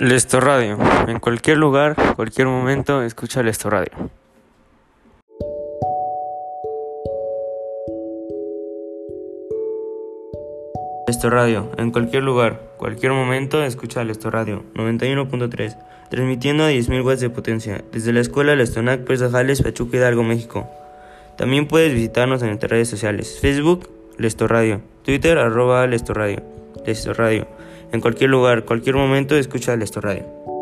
Lesto Radio. En cualquier lugar, cualquier momento, escucha Lesto Radio. Lesto Radio. En cualquier lugar, cualquier momento, escucha Lesto Radio. 91.3. Transmitiendo a 10.000 watts de potencia. Desde la escuela Lestonac, Presa Jales, Pachuca Hidalgo, México. También puedes visitarnos en nuestras redes sociales. Facebook, Lesto Radio. Twitter, arroba Lesto. Lesto Radio. En cualquier lugar, cualquier momento, escucha Lesto Radio.